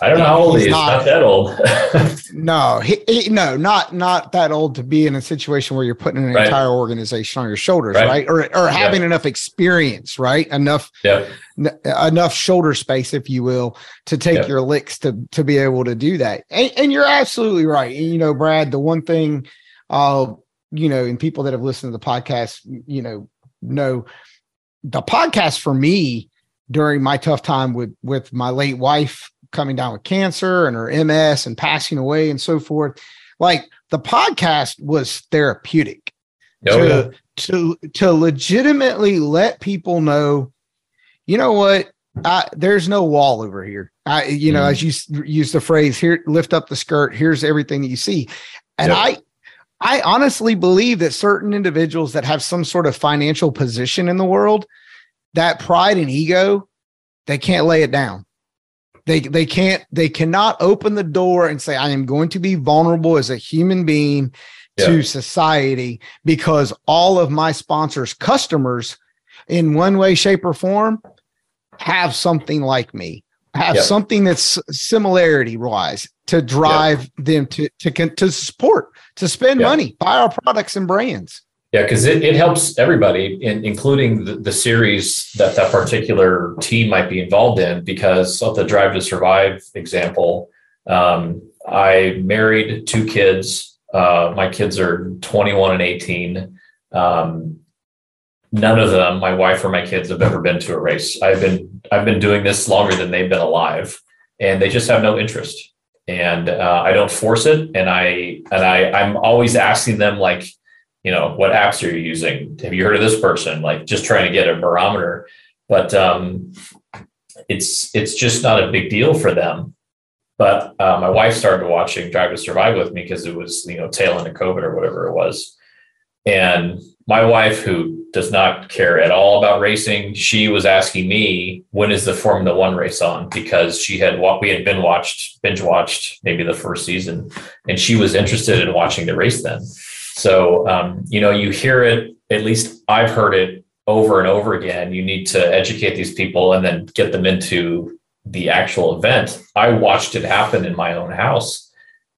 i don't know how old He's he is not. not that old No, he, he- no, not not that old to be in a situation where you're putting an Right. entire organization on your shoulders, Right. right? Or or having enough experience, right? Enough yeah n- enough shoulder space, if you will, to take Yep. your licks to to be able to do that. And, and you're absolutely right. And, you know, Brad, the one thing, uh, you know, and people that have listened to the podcast, you know, know the podcast for me during my tough time with with my late wife coming down with cancer and her MS and passing away and so forth. Like the podcast was therapeutic Oh, yeah. to to to legitimately let people know, you know what, I, there's no wall over here. I, you know, Mhm. as you use the phrase here, lift up the skirt. Here's everything that you see, and Yep. I. I honestly believe that certain individuals that have some sort of financial position in the world, that pride and ego, they can't lay it down. They they can't they cannot open the door and say I am going to be vulnerable as a human being to society because all of my sponsors customers in one way shape or form have something like me have Yep. something that's similarity wise to drive them to to to support to spend Yeah. money buy our products and brands Yeah, because it, it helps everybody, in, including the, the series that that particular team might be involved in. Because of the Drive to Survive example, um, I married two kids. Uh, my kids are 21 and 18. Um, none of them, my wife or my kids, have ever been to a race. I've been I've been doing this longer than they've been alive, and they just have no interest. And uh, I don't force it, and I and I I'm always asking them like you know what apps are you using? Have you heard of this person? Like just trying to get a barometer. But um it's it's just not a big deal for them. But uh, my wife started watching drive to survive with me because it was you know tail end of covid or whatever it was. And my wife who does not care at all about racing she was asking me when is the formula one race on? Because she had what we had been watched binge watched maybe the first season. And she was interested in watching the race then so, um, you know, you hear it, at least I've heard it over and over again. You need to educate these people and then get them into the actual event. I watched it happen in my own house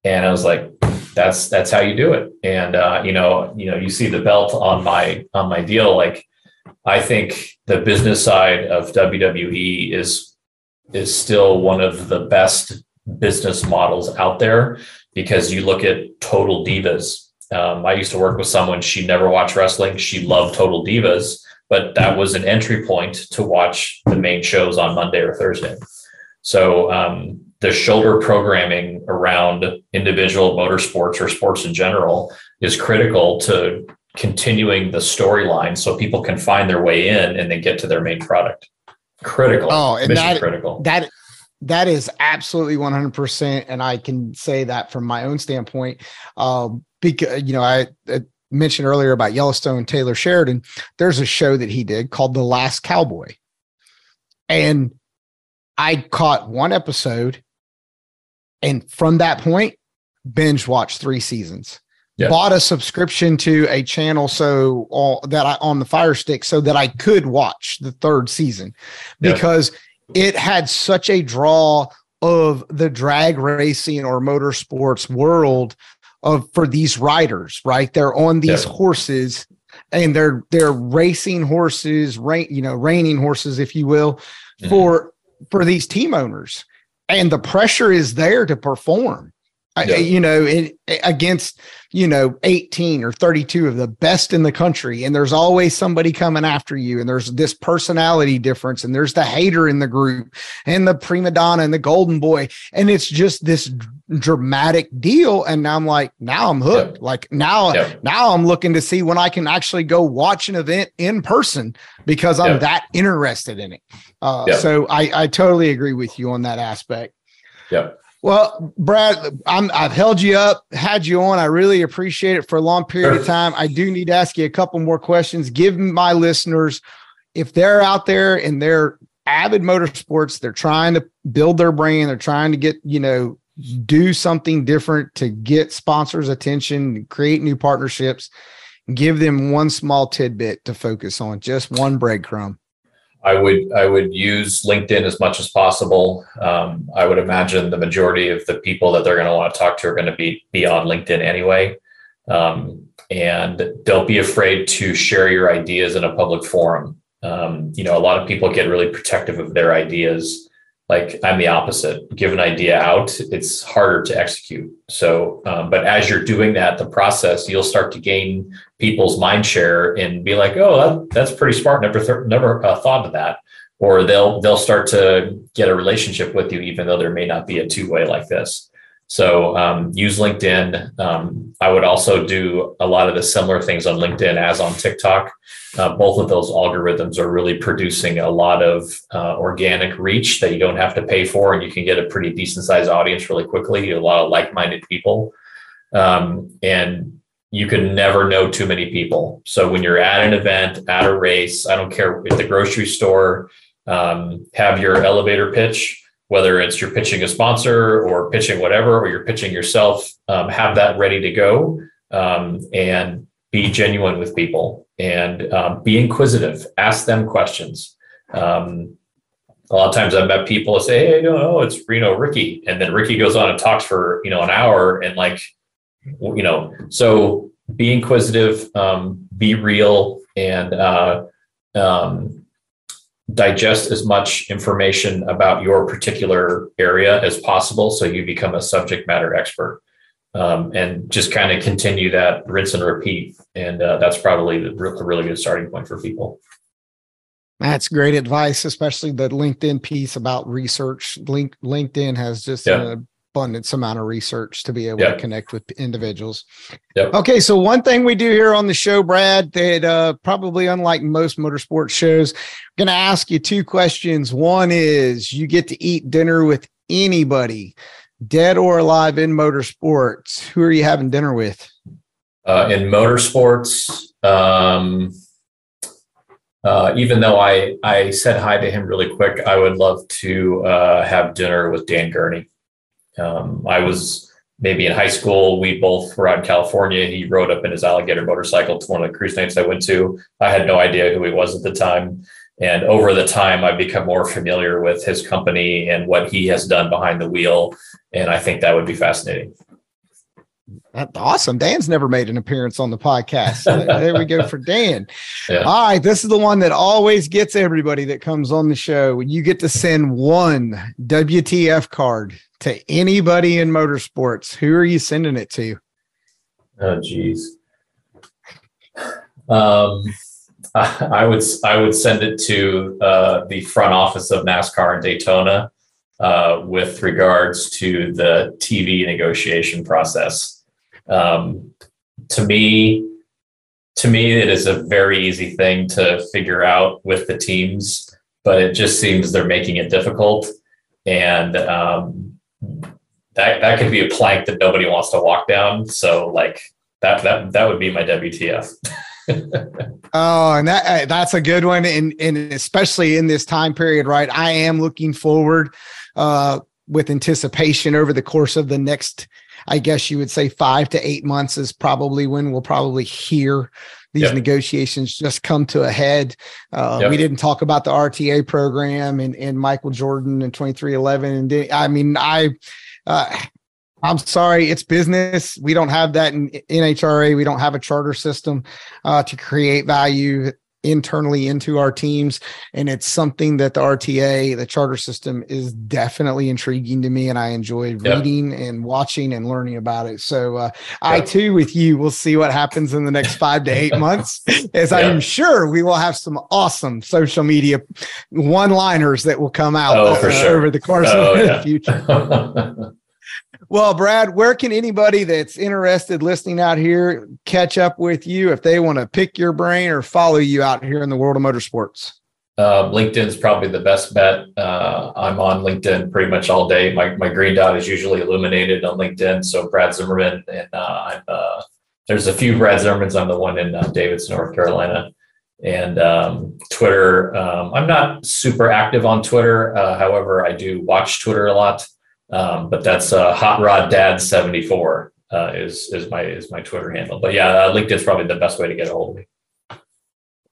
and I was like, that's, that's how you do it. And, uh, you know, you know, you see the belt on my, on my deal. Like, I think the business side of WWE is, is still one of the best business models out there because you look at total divas um, I used to work with someone, she never watched wrestling. She loved Total Divas, but that was an entry point to watch the main shows on Monday or Thursday. So um, the shoulder programming around individual motorsports or sports in general is critical to continuing the storyline so people can find their way in and then get to their main product. Critical. Oh, and Mission that- critical. that that is absolutely 100% and i can say that from my own standpoint um because you know I, I mentioned earlier about yellowstone taylor sheridan there's a show that he did called the last cowboy and i caught one episode and from that point binge watched three seasons Yeah. bought a subscription to a channel so all that i on the fire stick so that i could watch the third season Yeah. because it had such a draw of the drag racing or motorsports world of for these riders, right? They're on these Yeah. horses and they're they're racing horses, rain, you know, reining horses, if you will, Mhm. for for these team owners. And the pressure is there to perform. I- Yeah. you know, in, against, you know, 18 or 32 of the best in the country. And there's always somebody coming after you. And there's this personality difference. And there's the hater in the group and the prima donna and the golden boy. And it's just this dramatic deal. And now I'm like, now I'm hooked. Like now, Yeah. now I'm looking to see when I can actually go watch an event in person because I'm Yeah. that interested in it. Uh. So I, I totally agree with you on that aspect. Yeah. Well, Brad, I'm I've held you up, had you on. I really appreciate it for a long period of time. I do need to ask you a couple more questions. Give my listeners, if they're out there and they're avid motorsports, they're trying to build their brand, they're trying to get, you know, do something different to get sponsors' attention, create new partnerships. Give them one small tidbit to focus on, just one breadcrumb. I would I would use LinkedIn as much as possible. Um, I would imagine the majority of the people that they're going to want to talk to are going to be be on LinkedIn anyway. Um, and don't be afraid to share your ideas in a public forum. Um, you know, a lot of people get really protective of their ideas. Like I'm the opposite. Give an idea out, it's harder to execute. So, um, but as you're doing that, the process, you'll start to gain people's mind share and be like, "Oh, that, that's pretty smart. Never, th- never uh, thought of that." Or they'll they'll start to get a relationship with you, even though there may not be a two way like this. So um, use LinkedIn. Um, I would also do a lot of the similar things on LinkedIn as on TikTok. Uh, both of those algorithms are really producing a lot of uh, organic reach that you don't have to pay for, and you can get a pretty decent sized audience really quickly. A lot of like minded people, um, and you can never know too many people. So when you're at an event, at a race, I don't care at the grocery store, um, have your elevator pitch whether it's you're pitching a sponsor or pitching whatever, or you're pitching yourself, um, have that ready to go um, and be genuine with people and um, be inquisitive. Ask them questions. Um, a lot of times I've met people say, Hey, no, no, it's Reno Ricky. And then Ricky goes on and talks for, you know, an hour and like, you know, so be inquisitive, um, be real and, uh, um, digest as much information about your particular area as possible so you become a subject matter expert um, and just kind of continue that rinse and repeat and uh, that's probably the, a really good starting point for people That's great advice, especially the LinkedIn piece about research. Link, LinkedIn has just Yeah. an abundance amount of research to be able Yeah. to connect with individuals. Yep. Okay, so one thing we do here on the show, Brad, that uh, probably unlike most motorsport shows, I'm going to ask you two questions. One is you get to eat dinner with anybody, dead or alive in motorsports. Who are you having dinner with? uh, in motorsports um, uh, even though I, I said hi to him really quick, I would love to uh, have dinner with Dan Gurney. Um, I was maybe in high school. We both were out in California. He rode up in his alligator motorcycle to one of the cruise nights I went to. I had no idea who he was at the time. And over the time, I've become more familiar with his company and what he has done behind the wheel. And I think that would be fascinating. That's awesome. Dan's never made an appearance on the podcast. So there we go for Dan. Yeah. All right. This is the one that always gets everybody that comes on the show. You get to send one WTF card to anybody in motorsports. Who are you sending it to? Oh, geez. Um, I I would I would send it to uh, the front office of NASCAR in Daytona uh, with regards to the TV negotiation process. Um, to me, to me, it is a very easy thing to figure out with the teams, but it just seems they're making it difficult, and um, that that could be a plank that nobody wants to walk down. So, like that that that would be my WTF. Oh, and that uh, that's a good one, and and especially in this time period, right? I am looking forward uh, with anticipation over the course of the next, I guess you would say, five to eight months is probably when we'll probably hear these Yep. negotiations just come to a head. Uh, Yep. We didn't talk about the RTA program and and Michael Jordan and twenty three eleven, and di- I mean I. Uh, I'm sorry, it's business. We don't have that in NHRA. We don't have a charter system uh, to create value. Internally into our teams. And it's something that the RTA, the charter system, is definitely intriguing to me. And I enjoy Yep. reading and watching and learning about it. So uh, I too, with you, will see what happens in the next five to eight months, as I'm sure we will have some awesome social media one liners that will come out Oh, uh, sure. over the course Oh, of the future. Well, Brad, where can anybody that's interested listening out here catch up with you if they want to pick your brain or follow you out here in the world of motorsports? Um, LinkedIn's probably the best bet. Uh, I'm on LinkedIn pretty much all day. My, my green dot is usually illuminated on LinkedIn. So Brad Zimmerman, and uh, I'm, uh, there's a few Brad Zimmermans. I'm the one in uh, Davidson, North Carolina. And um, Twitter, um, I'm not super active on Twitter. Uh, however, I do watch Twitter a lot. Um, but that's uh, Hot Rod Dad 74 uh, is is my is my Twitter handle. But yeah, uh, LinkedIn's probably the best way to get a hold of me.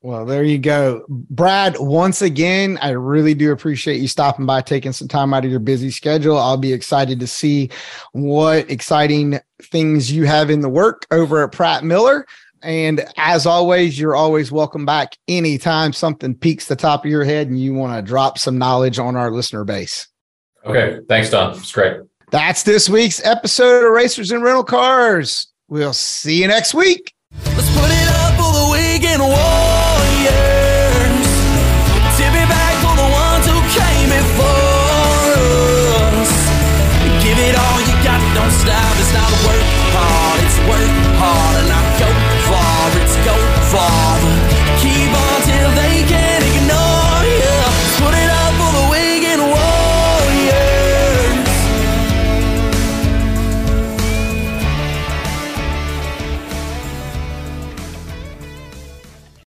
Well, there you go. Brad, once again, I really do appreciate you stopping by, taking some time out of your busy schedule. I'll be excited to see what exciting things you have in the work over at Pratt Miller. And as always, you're always welcome back anytime something peaks the top of your head and you want to drop some knowledge on our listener base. Okay. Thanks, Don. It's great. That's this week's episode of Racers and Rental Cars. We'll see you next week. Let's put it up the weekend.